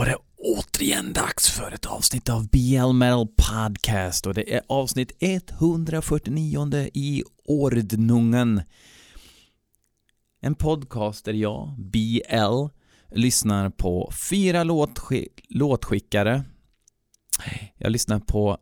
var det återigen dags för ett avsnitt av BL Metal Podcast och det är avsnitt 149 i ordningen. En podcast där jag, BL, lyssnar på fyra låtsk låtskickare. Jag lyssnar på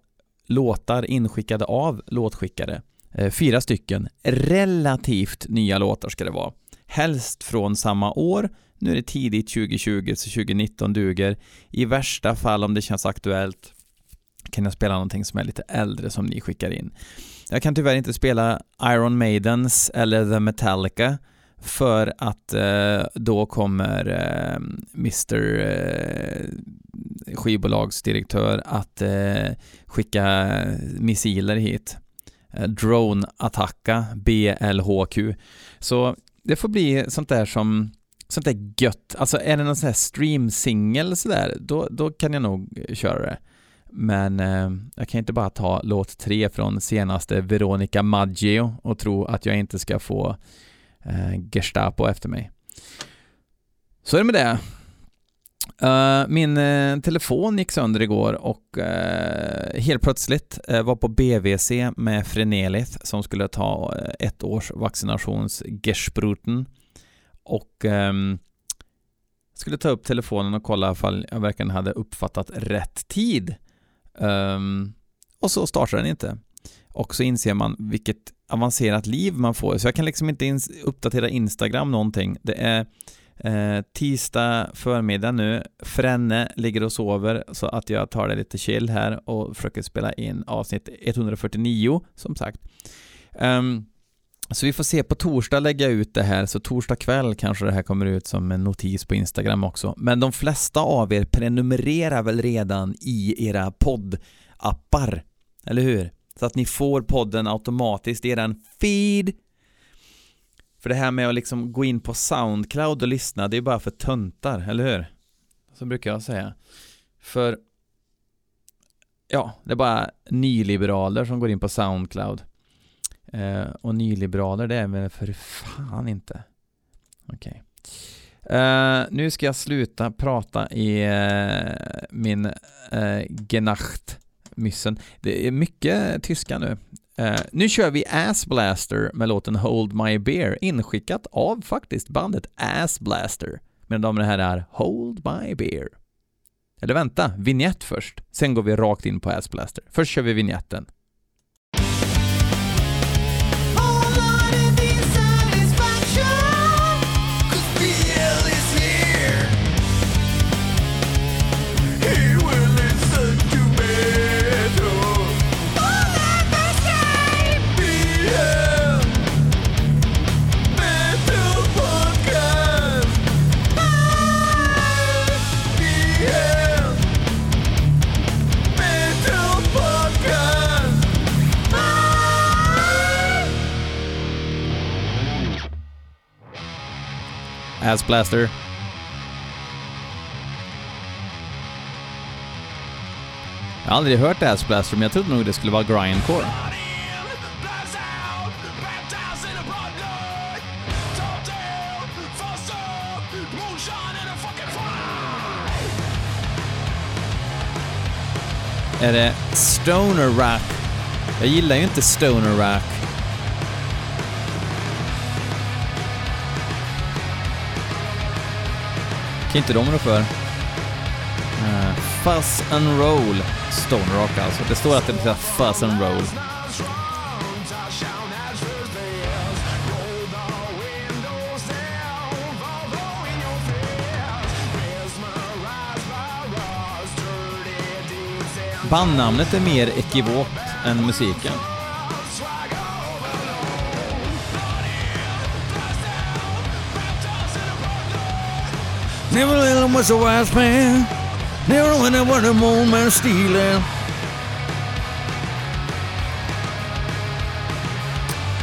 låtar inskickade av låtskickare. Eh, fyra stycken relativt nya låtar ska det vara. Helst från samma år nu är det tidigt 2020, så 2019 duger. I värsta fall, om det känns aktuellt, kan jag spela någonting som är lite äldre som ni skickar in. Jag kan tyvärr inte spela Iron Maidens eller The Metallica för att eh, då kommer eh, Mr eh, skivbolagsdirektör att eh, skicka missiler hit. Eh, Drone-attacka, BLHQ. Så det får bli sånt där som sånt där gött. Alltså är det någon sån här stream-singel sådär, då, då kan jag nog köra det. Men eh, jag kan inte bara ta låt tre från senaste Veronica Maggio och tro att jag inte ska få eh, Gestapo efter mig. Så är det med det. Uh, min uh, telefon gick sönder igår och uh, helt plötsligt var på BVC med Frenelith som skulle ta ett års vaccinationsgespruten och um, skulle ta upp telefonen och kolla ifall jag verkligen hade uppfattat rätt tid. Um, och så startar den inte. Och så inser man vilket avancerat liv man får. Så jag kan liksom inte ins uppdatera Instagram någonting. Det är eh, tisdag förmiddag nu. Fränne ligger och sover så att jag tar det lite chill här och försöker spela in avsnitt 149 som sagt. Um, så vi får se, på torsdag lägga ut det här, så torsdag kväll kanske det här kommer ut som en notis på Instagram också. Men de flesta av er prenumererar väl redan i era poddappar, eller hur? Så att ni får podden automatiskt i eran feed. För det här med att liksom gå in på Soundcloud och lyssna, det är bara för töntar, eller hur? Så brukar jag säga. För ja, det är bara nyliberaler som går in på Soundcloud. Eh, och nyliberaler, det är väl för fan inte. Okej. Okay. Eh, nu ska jag sluta prata i eh, min eh, Genacht myssen. Det är mycket tyska nu. Uh, nu kör vi Ass Blaster med låten Hold My Beer, inskickat av faktiskt bandet Ass Blaster. Medan det här är Hold My Beer. Eller vänta, vignett först. Sen går vi rakt in på Ass Blaster. Först kör vi vignetten. Ass Blaster. Jag har aldrig hört Ass Blaster, men jag trodde nog det skulle vara grindcore. Är det Stoner Rack? Jag gillar ju inte Stoner Rack. Kan inte de rå för. Uh, fuzz and roll, Stone Rock alltså. Det står att det betyder fuzz and roll. Bandnamnet är mer ekivokt än musiken. Never let him was a wise man. Never when I want a moment stealing.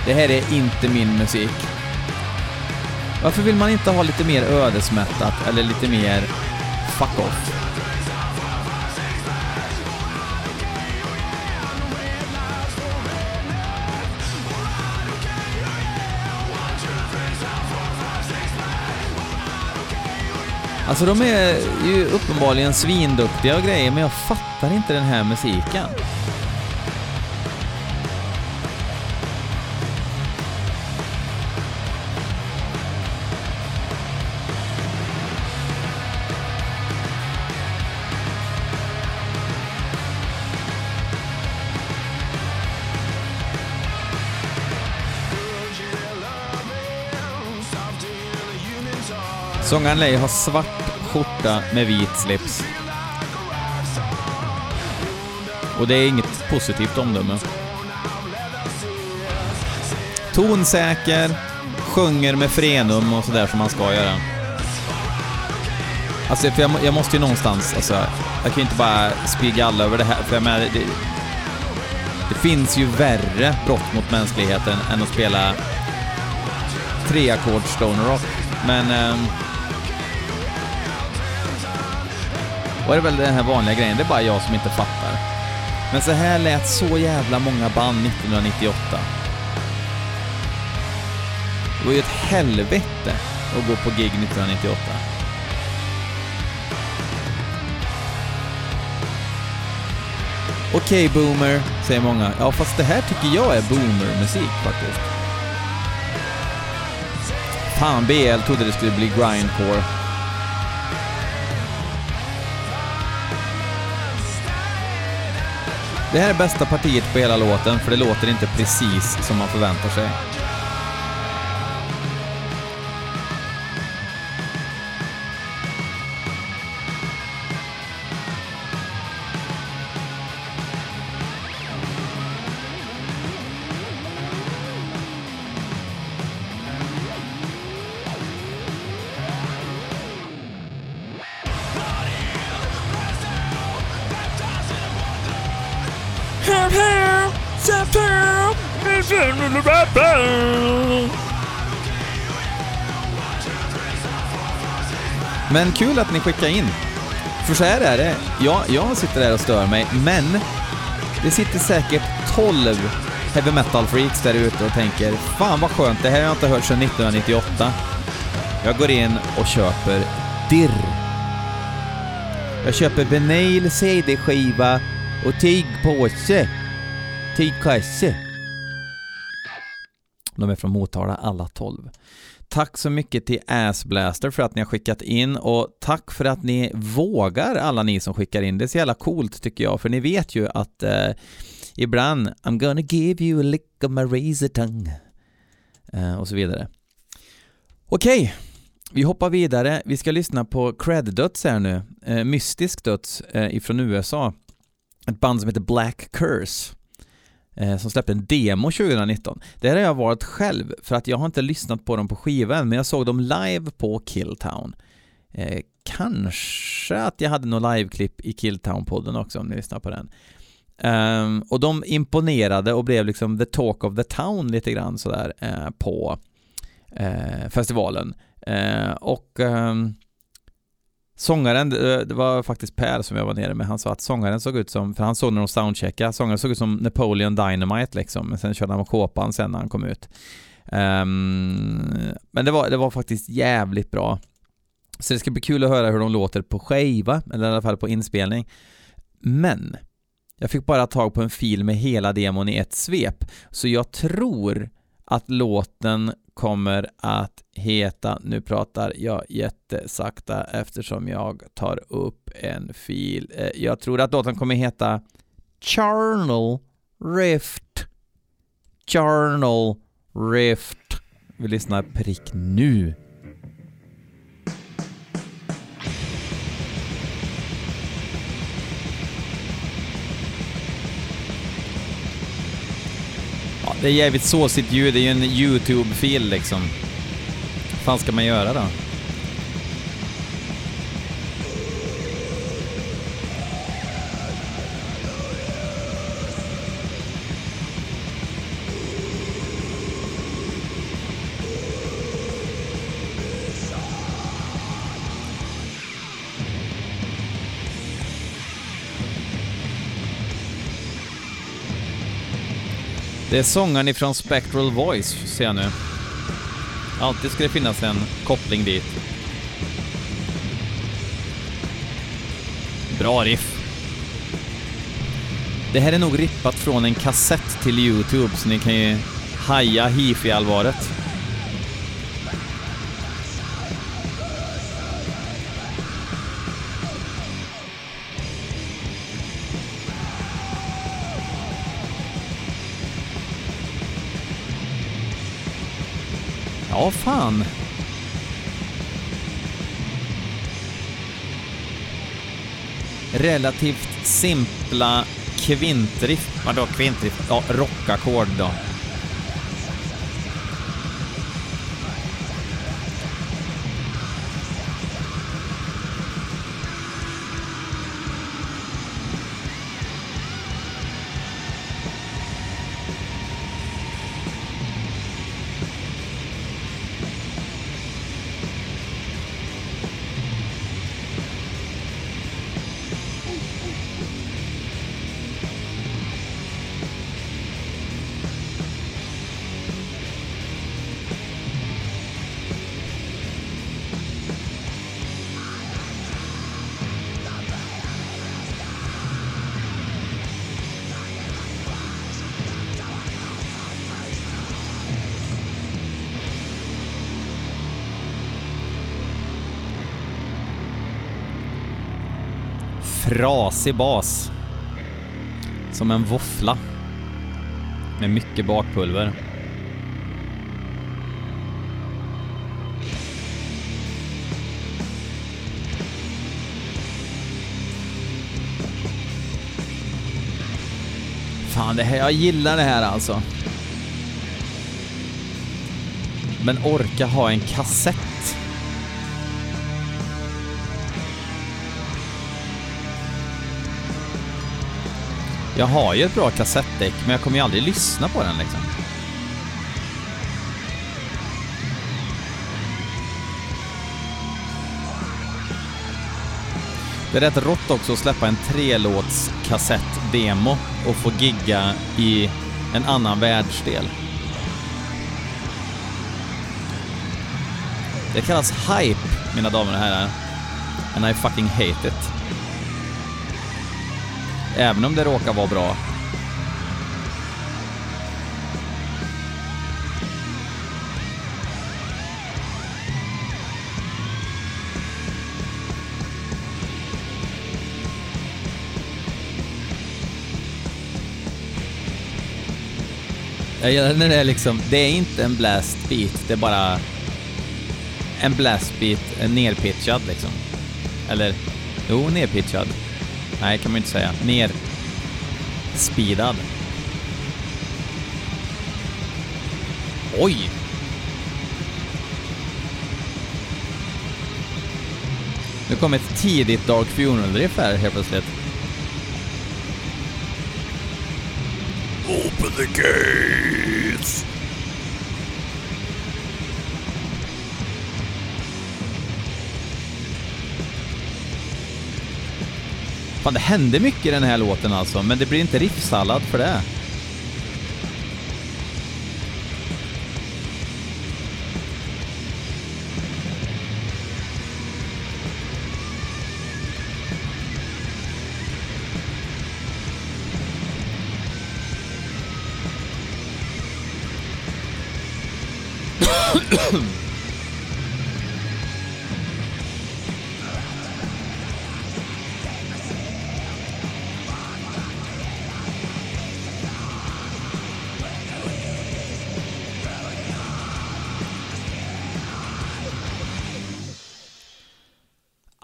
Det här är inte min musik. Varför vill man inte ha lite mer ödesmättat eller lite mer fuck off? Alltså de är ju uppenbarligen svinduktiga och grejer, men jag fattar inte den här musiken. Sångaren Lay har svart skjorta med vit slips. Och det är inget positivt omdöme. Tonsäker, sjunger med frenum och sådär som man ska göra. Alltså, för jag, jag måste ju någonstans, alltså, jag kan ju inte bara spy alla över det här, för jag menar, det, det finns ju värre brott mot mänskligheten än att spela tre ackord stoner rock. Men... Eh, och det är väl den här vanliga grejen, det är bara jag som inte fattar. Men så här lät så jävla många band 1998. Det var ju ett helvete att gå på gig 1998. Okej, okay, boomer, säger många. Ja, fast det här tycker jag är boomer-musik faktiskt. Fan, BL trodde det skulle bli grindcore. Det här är bästa partiet på hela låten, för det låter inte precis som man förväntar sig. Men kul att ni skickar in. För så här är det, jag, jag sitter där och stör mig, men det sitter säkert 12 heavy metal freaks där ute och tänker Fan vad skönt, det här har jag inte hört sedan 1998. Jag går in och köper Dirr. Jag köper Benail CD-skiva och tygpåse. Tygkasse. De är från Motala alla 12. Tack så mycket till Assblaster för att ni har skickat in och tack för att ni vågar alla ni som skickar in. det är så jävla coolt tycker jag, för ni vet ju att eh, ibland I'm gonna give you a lick of my razor tongue eh, och så vidare. Okej, okay. vi hoppar vidare. Vi ska lyssna på Cred-döds här nu. Eh, mystisk döds eh, ifrån USA. Ett band som heter Black Curse eh, som släppte en demo 2019. Det här har jag varit själv, för att jag har inte lyssnat på dem på skivan, men jag såg dem live på Killtown. Eh, kanske att jag hade något liveklipp i Killtown-podden också, om ni lyssnar på den. Um, och de imponerade och blev liksom the talk of the town lite grann sådär eh, på eh, festivalen. Eh, och um, Sångaren, eh, det var faktiskt Per som jag var nere med, han sa att sångaren såg ut som, för han såg när de soundcheckade, sångaren såg ut som Napoleon Dynamite liksom, men sen körde han med kåpan sen när han kom ut. Um, men det var, det var faktiskt jävligt bra. Så det ska bli kul att höra hur de låter på skiva, eller i alla fall på inspelning. Men, jag fick bara tag på en fil med hela demon i ett svep, så jag tror att låten kommer att heta, nu pratar jag jättesakta eftersom jag tar upp en fil. Eh, jag tror att låten kommer heta Charnel Rift. Charnel Rift. Vi lyssnar prick nu. Det är jävligt såsigt ljud, det är ju en YouTube-fil liksom. Vad fan ska man göra då? Det är sångaren ifrån Spectral Voice, ser jag nu. Alltid ska det finnas en koppling dit. Bra riff. Det här är nog rippat från en kassett till Youtube, så ni kan ju haja hifi-allvaret. Ja, fan. Relativt simpla kvintriff. Vadå kvintriff? Ja, rockackord då. Rasig bas. Som en våffla. Med mycket bakpulver. Fan, det här, jag gillar det här alltså. Men orka ha en kassett. Jag har ju ett bra kassettdäck, men jag kommer ju aldrig lyssna på den liksom. Det är rätt rått också att släppa en trelåts kassettdemo och få gigga i en annan världsdel. Det kallas hype, mina damer och herrar. And I fucking hate it. Även om det råkar vara bra. Jag gillar när det är liksom, det är inte en blast beat, det är bara en blast beat nerpitchad liksom. Eller, jo, nerpitchad. Nej, kan man inte säga. Ner speedad. Oj! Nu kom ett tidigt Dark Funeral-riff här helt plötsligt. Open the gates! Fan, det händer mycket i den här låten alltså, men det blir inte riffsallad för det.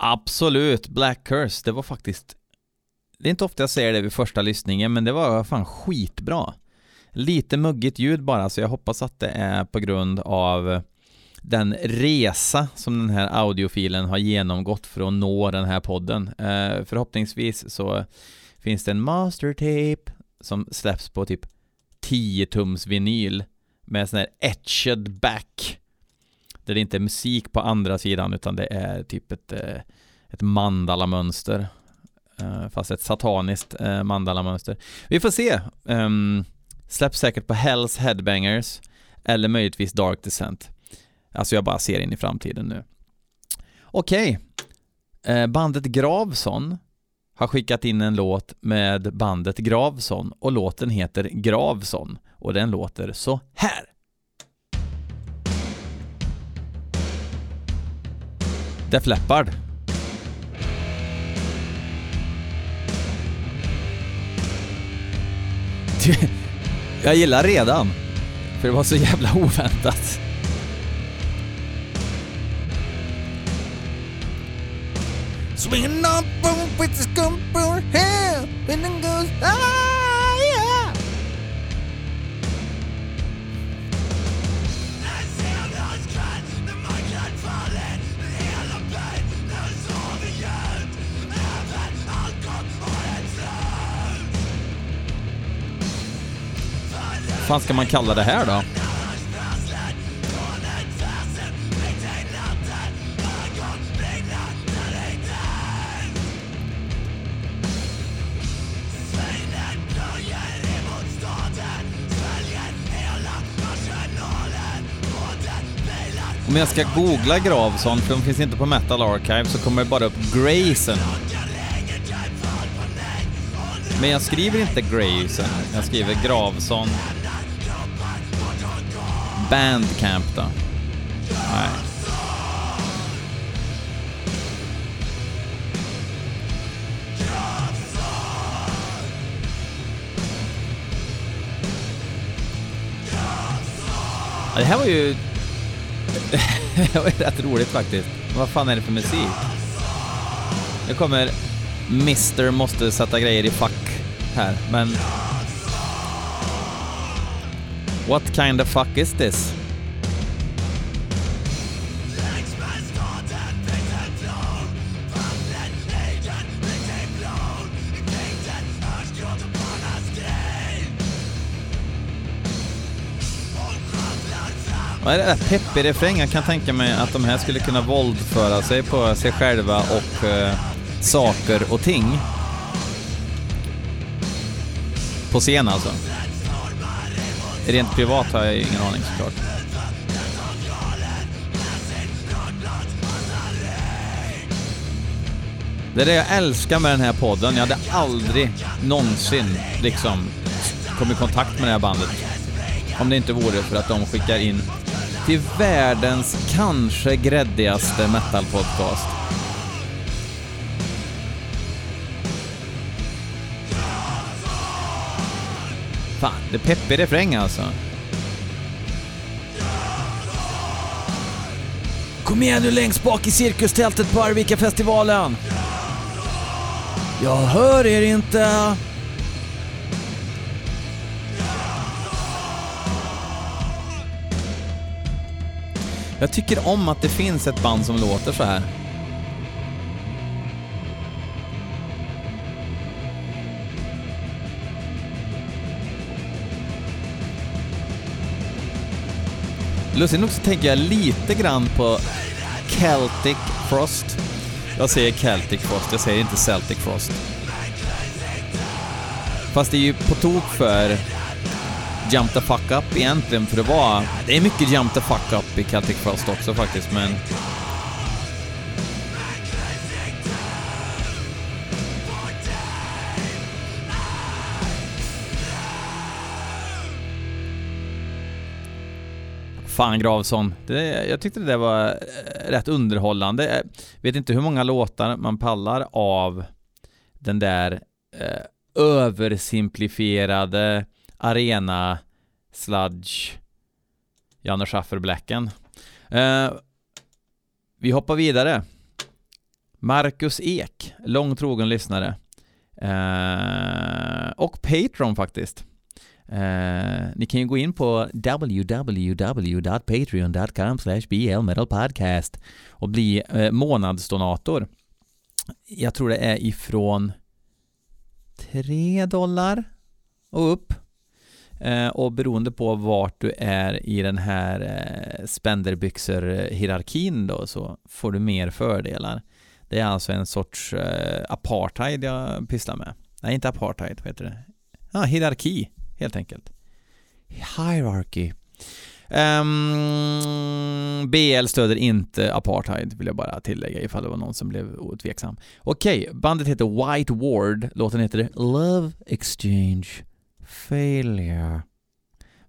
Absolut, Black Curse, det var faktiskt... Det är inte ofta jag säger det vid första lyssningen, men det var fan skitbra. Lite muggigt ljud bara, så jag hoppas att det är på grund av den resa som den här audiofilen har genomgått för att nå den här podden. Eh, förhoppningsvis så finns det en mastertape som släpps på typ 10 tums vinyl med sån här etched back där det inte är musik på andra sidan utan det är typ ett, eh, ett mandalamönster. Eh, fast ett sataniskt eh, mandalamönster. Vi får se. Um, släpps säkert på Hells Headbangers eller möjligtvis Dark Descent. Alltså jag bara ser in i framtiden nu. Okej. Okay. Bandet Gravson har skickat in en låt med bandet Gravson och låten heter Gravson och den låter så här. Def Leppard. Jag gillar redan, för det var så jävla oväntat. Swinging up with the scumper hair and then goes ah fan ska man kalla det här då? Om jag ska googla Gravson, för de finns inte på Metal Archive, så kommer det bara upp Grayson. Men jag skriver inte Grayson, jag skriver Gravson. Bandcamp då? Nej. Ja, det här var ju... det var ju rätt roligt faktiskt. Vad fan är det för musik? Nu kommer Mr måste sätta grejer i fack här, men... What kind of fuck is this? Ja, det där? peppig refräng. Jag kan tänka mig att de här skulle kunna våldföra sig på sig själva och eh, saker och ting. På scen alltså. Rent privat har jag ingen aning såklart. Det är det jag älskar med den här podden. Jag hade aldrig någonsin liksom kommit i kontakt med det här bandet. Om det inte vore för att de skickar in till världens kanske gräddigaste metalpodcast. Fan, det är peppig refräng alltså. Kom igen nu längst bak i cirkustältet på Arvika-festivalen! Jag hör er inte! Jag tycker om att det finns ett band som låter så här. Lustigt nog så tänker jag lite grann på Celtic Frost. Jag säger Celtic Frost, jag säger inte Celtic Frost. Fast det är ju på tok för Jump the fuck up egentligen, för det var... Det är mycket Jump the fuck up i Celtic Frost också faktiskt, men... Fan Gravson, det, jag tyckte det där var eh, rätt underhållande. Jag vet inte hur många låtar man pallar av den där eh, översimplifierade arena sludge Janne Schaffer Blacken. Eh, vi hoppar vidare. Marcus Ek, lång trogen lyssnare. Eh, och Patreon faktiskt. Eh, ni kan ju gå in på www.patreon.com blmetalpodcast och bli eh, månadsdonator. Jag tror det är ifrån 3 dollar och upp. Eh, och beroende på vart du är i den här eh, spenderbyxor-hierarkin då så får du mer fördelar. Det är alltså en sorts eh, apartheid jag pysslar med. Nej, inte apartheid, vad heter det? Ja, hierarki, helt enkelt. Hierarchy. Ehm, um, BL stöder inte apartheid, vill jag bara tillägga ifall det var någon som blev otveksam. Okej, bandet heter White Ward, låten heter Love Exchange Failure.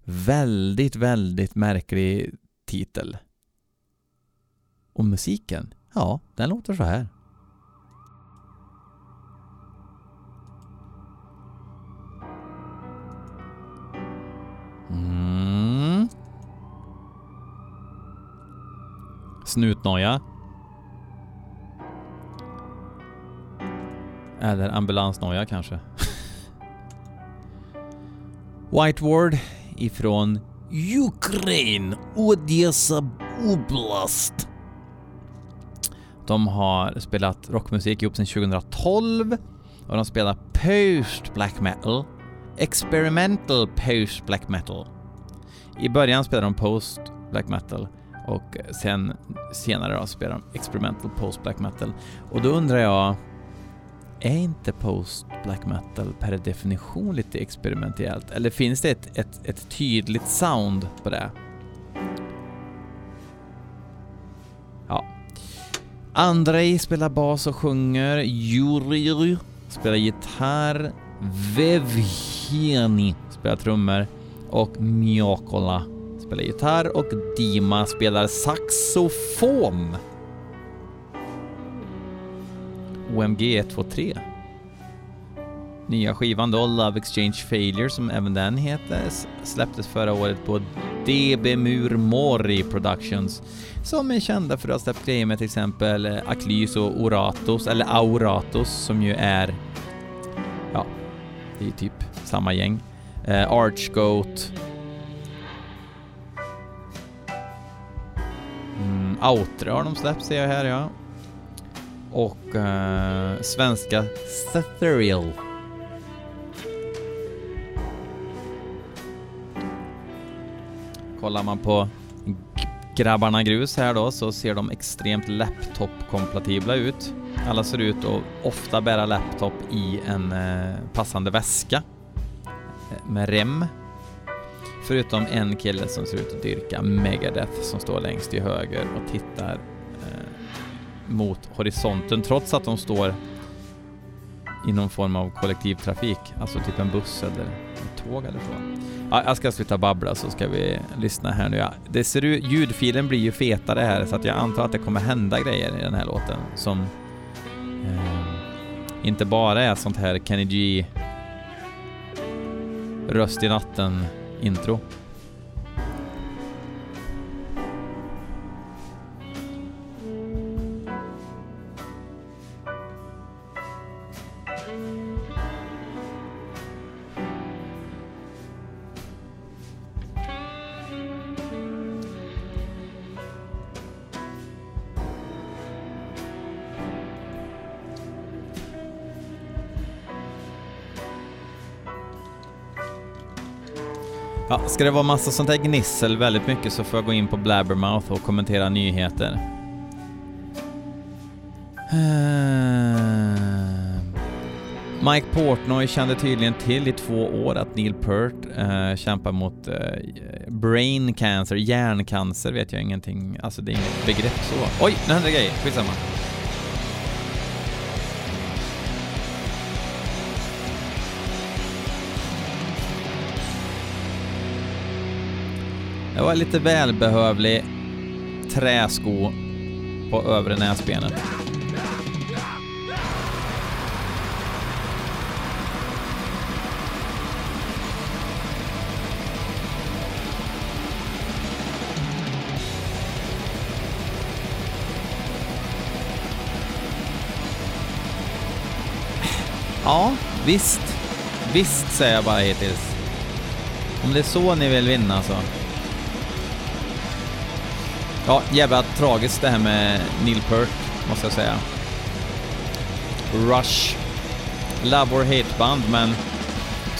Väldigt, väldigt märklig titel. Och musiken, ja, den låter så här. Snutnoja. Eller ambulansnoja kanske. White Ward ifrån Ukraina, Odessa Oblast. De har spelat rockmusik ihop sedan 2012 och de spelar post black metal, experimental post black metal. I början spelade de post black metal och sen senare då spelar de experimental post black metal. Och då undrar jag, är inte post black metal per definition lite experimentellt? Eller finns det ett, ett, ett tydligt sound på det? Ja. Andrei spelar bas och sjunger, Jurij spelar gitarr, Vevheni spelar trummor och Mjokola spelar gitarr och Dima spelar saxofon. OMG 123. Nya skivan då, Love Exchange Failure, som även den heter, släpptes förra året på DB Mur Mori Productions, som är kända för att ha släppt grejer med till exempel eh, Aklys och Oratos, eller Auratos, som ju är, ja, det är typ samma gäng. Eh, Archgoat. Outre har de släppt ser jag här ja och eh, svenska Ceterial. Kollar man på grabbarna grus här då så ser de extremt laptop-kompatibla ut. Alla ser ut att ofta bära laptop i en eh, passande väska eh, med rem. Förutom en kille som ser ut att dyrka Megadeth som står längst till höger och tittar eh, mot horisonten trots att de står i någon form av kollektivtrafik, alltså typ en buss eller ett tåg eller så. Ja, jag ska sluta babbla så ska vi lyssna här nu. Ja, det ser ut, ljudfilen blir ju fetare här så att jag antar att det kommer hända grejer i den här låten som eh, inte bara är sånt här Kenny G röst i natten intro. Ja, ska det vara massa sånt här gnissel väldigt mycket så får jag gå in på Blabbermouth och kommentera nyheter. Eh, Mike Portnoy kände tydligen till i två år att Neil Peart eh, kämpar mot eh, brain cancer, hjärncancer vet jag ingenting, alltså det är inget begrepp så. Oj, nu händer det grejer, skitsamma. Det var lite välbehövlig träsko på övre näsbenet. Ja, visst. Visst säger jag bara hittills. Om det är så ni vill vinna så. Ja, jävla tragiskt det här med Neil Peart, måste jag säga. Rush. Love or hate-band, men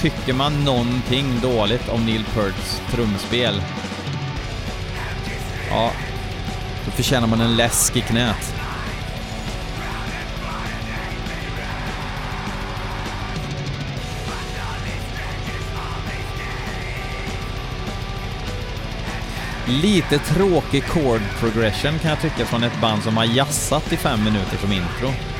tycker man någonting dåligt om Neil Pearts trumspel, ja, då förtjänar man en läsk i knät. Lite tråkig chord progression kan jag tycka från ett band som har jassat i fem minuter som intro.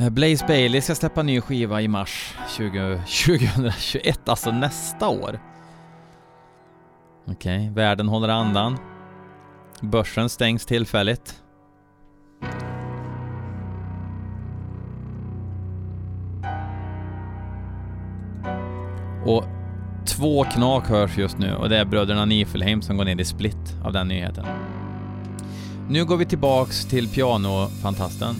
Eh, Blaze Bailey ska släppa ny skiva i mars 20, 2021, alltså nästa år. Okej, okay, världen håller andan. Börsen stängs tillfälligt. Och två knak hörs just nu och det är bröderna Nifelheim som går ner i split av den nyheten. Nu går vi tillbaks till pianofantasten.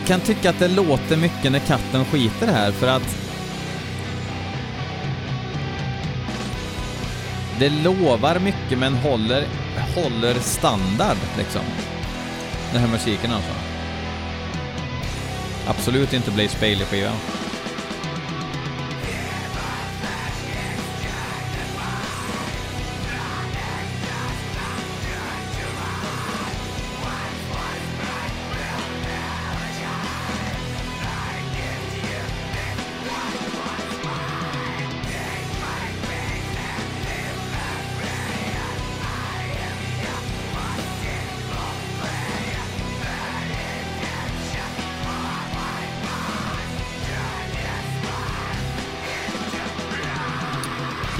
Jag kan tycka att det låter mycket när katten skiter här för att det lovar mycket men håller, håller standard liksom. Den här musiken alltså. Absolut inte Blaze Bailey-skivan.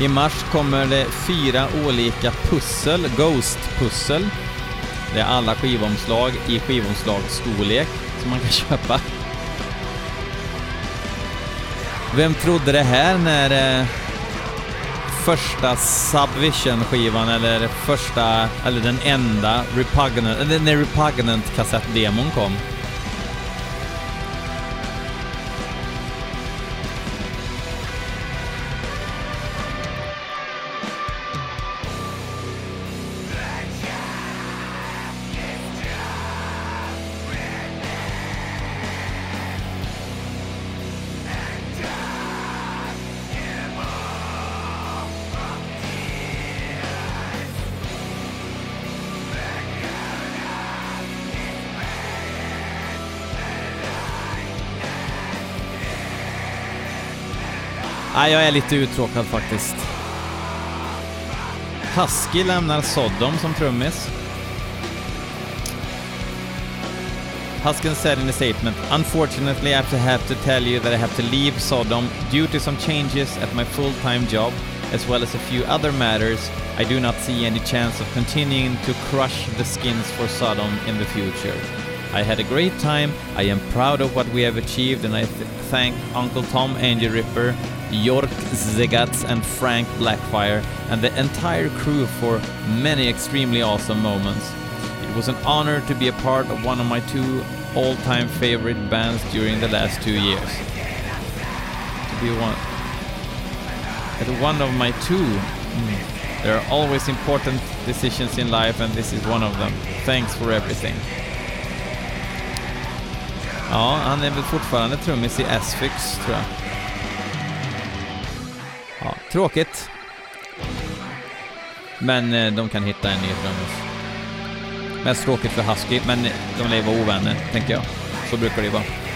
I mars kommer det fyra olika pussel, Ghost-pussel. Det är alla skivomslag i skivomslagsstorlek som man kan köpa. Vem trodde det här när eh, första Subvision-skivan eller första, eller den enda Repugnant, eller när Repugnant kassettdemon kom? Nej, jag är lite uttråkad faktiskt. Husky lämnar Sodom som trummis. Huskin said in a statement, Unfortunately, I have to tell you that I have to leave Sodom due to some changes at my full-time job, as well as a few other matters. I do not see any chance of continuing to crush the skins for Sodom in the future. I had a great time, I am proud of what we have achieved, and I th thank Uncle Tom Angie Ripper, York Zegats and Frank Blackfire, and the entire crew for many extremely awesome moments. It was an honor to be a part of one of my two all-time favorite bands during the last two years. To be one, at one of my two. Mm, there are always important decisions in life, and this is one of them. Thanks for everything. Ja, han är väl fortfarande trummis i Asphyx, tror jag. Ja, tråkigt. Men eh, de kan hitta en ny trummis. Mest tråkigt för Husky, men de lär vara ovänner, tänker jag. Så brukar det ju vara.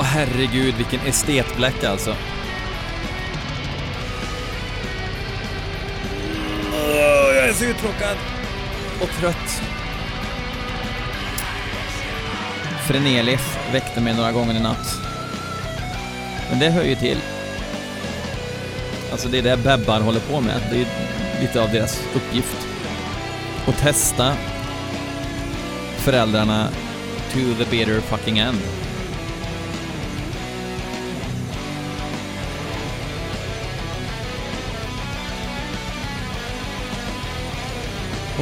Åh herregud, vilken estetbläck alltså. jag är så uttråkad. Och trött. Frenelis väckte mig några gånger i natt. Men det hör ju till. Alltså det är det bebbar håller på med. Det är lite av deras uppgift. Att testa föräldrarna to the bitter fucking end.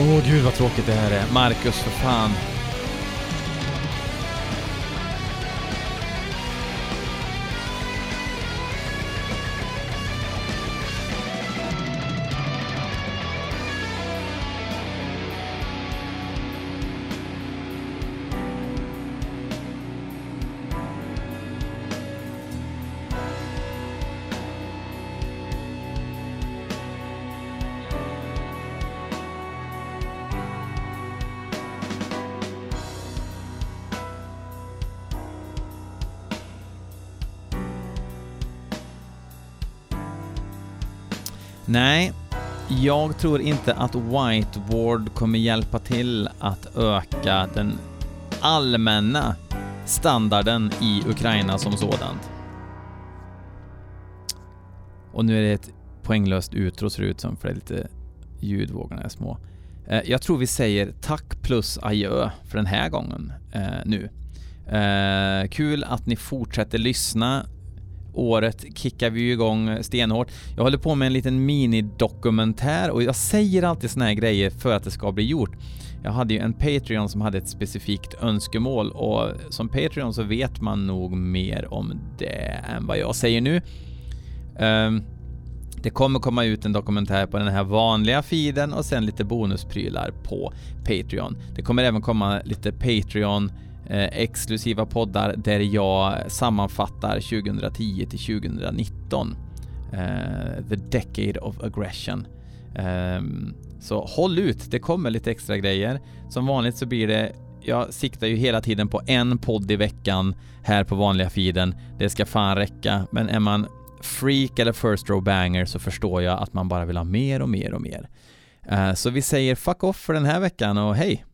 Åh oh, gud vad tråkigt det här är. Marcus, för fan. Nej, jag tror inte att whiteboard kommer hjälpa till att öka den allmänna standarden i Ukraina som sådant. Och nu är det ett poänglöst utro ser det ut som, för det är lite ljudvågorna är små. Eh, jag tror vi säger tack plus adjö för den här gången eh, nu. Eh, kul att ni fortsätter lyssna året kickar vi ju igång stenhårt. Jag håller på med en liten minidokumentär och jag säger alltid såna här grejer för att det ska bli gjort. Jag hade ju en Patreon som hade ett specifikt önskemål och som Patreon så vet man nog mer om det än vad jag säger nu. Um, det kommer komma ut en dokumentär på den här vanliga feeden och sen lite bonusprylar på Patreon. Det kommer även komma lite Patreon Eh, exklusiva poddar där jag sammanfattar 2010 till 2019. Eh, the Decade of Aggression. Ehm, så håll ut, det kommer lite extra grejer. Som vanligt så blir det jag siktar ju hela tiden på en podd i veckan här på vanliga feeden. Det ska fan räcka, men är man freak eller first row banger så förstår jag att man bara vill ha mer och mer och mer. Eh, så vi säger fuck off för den här veckan och hej!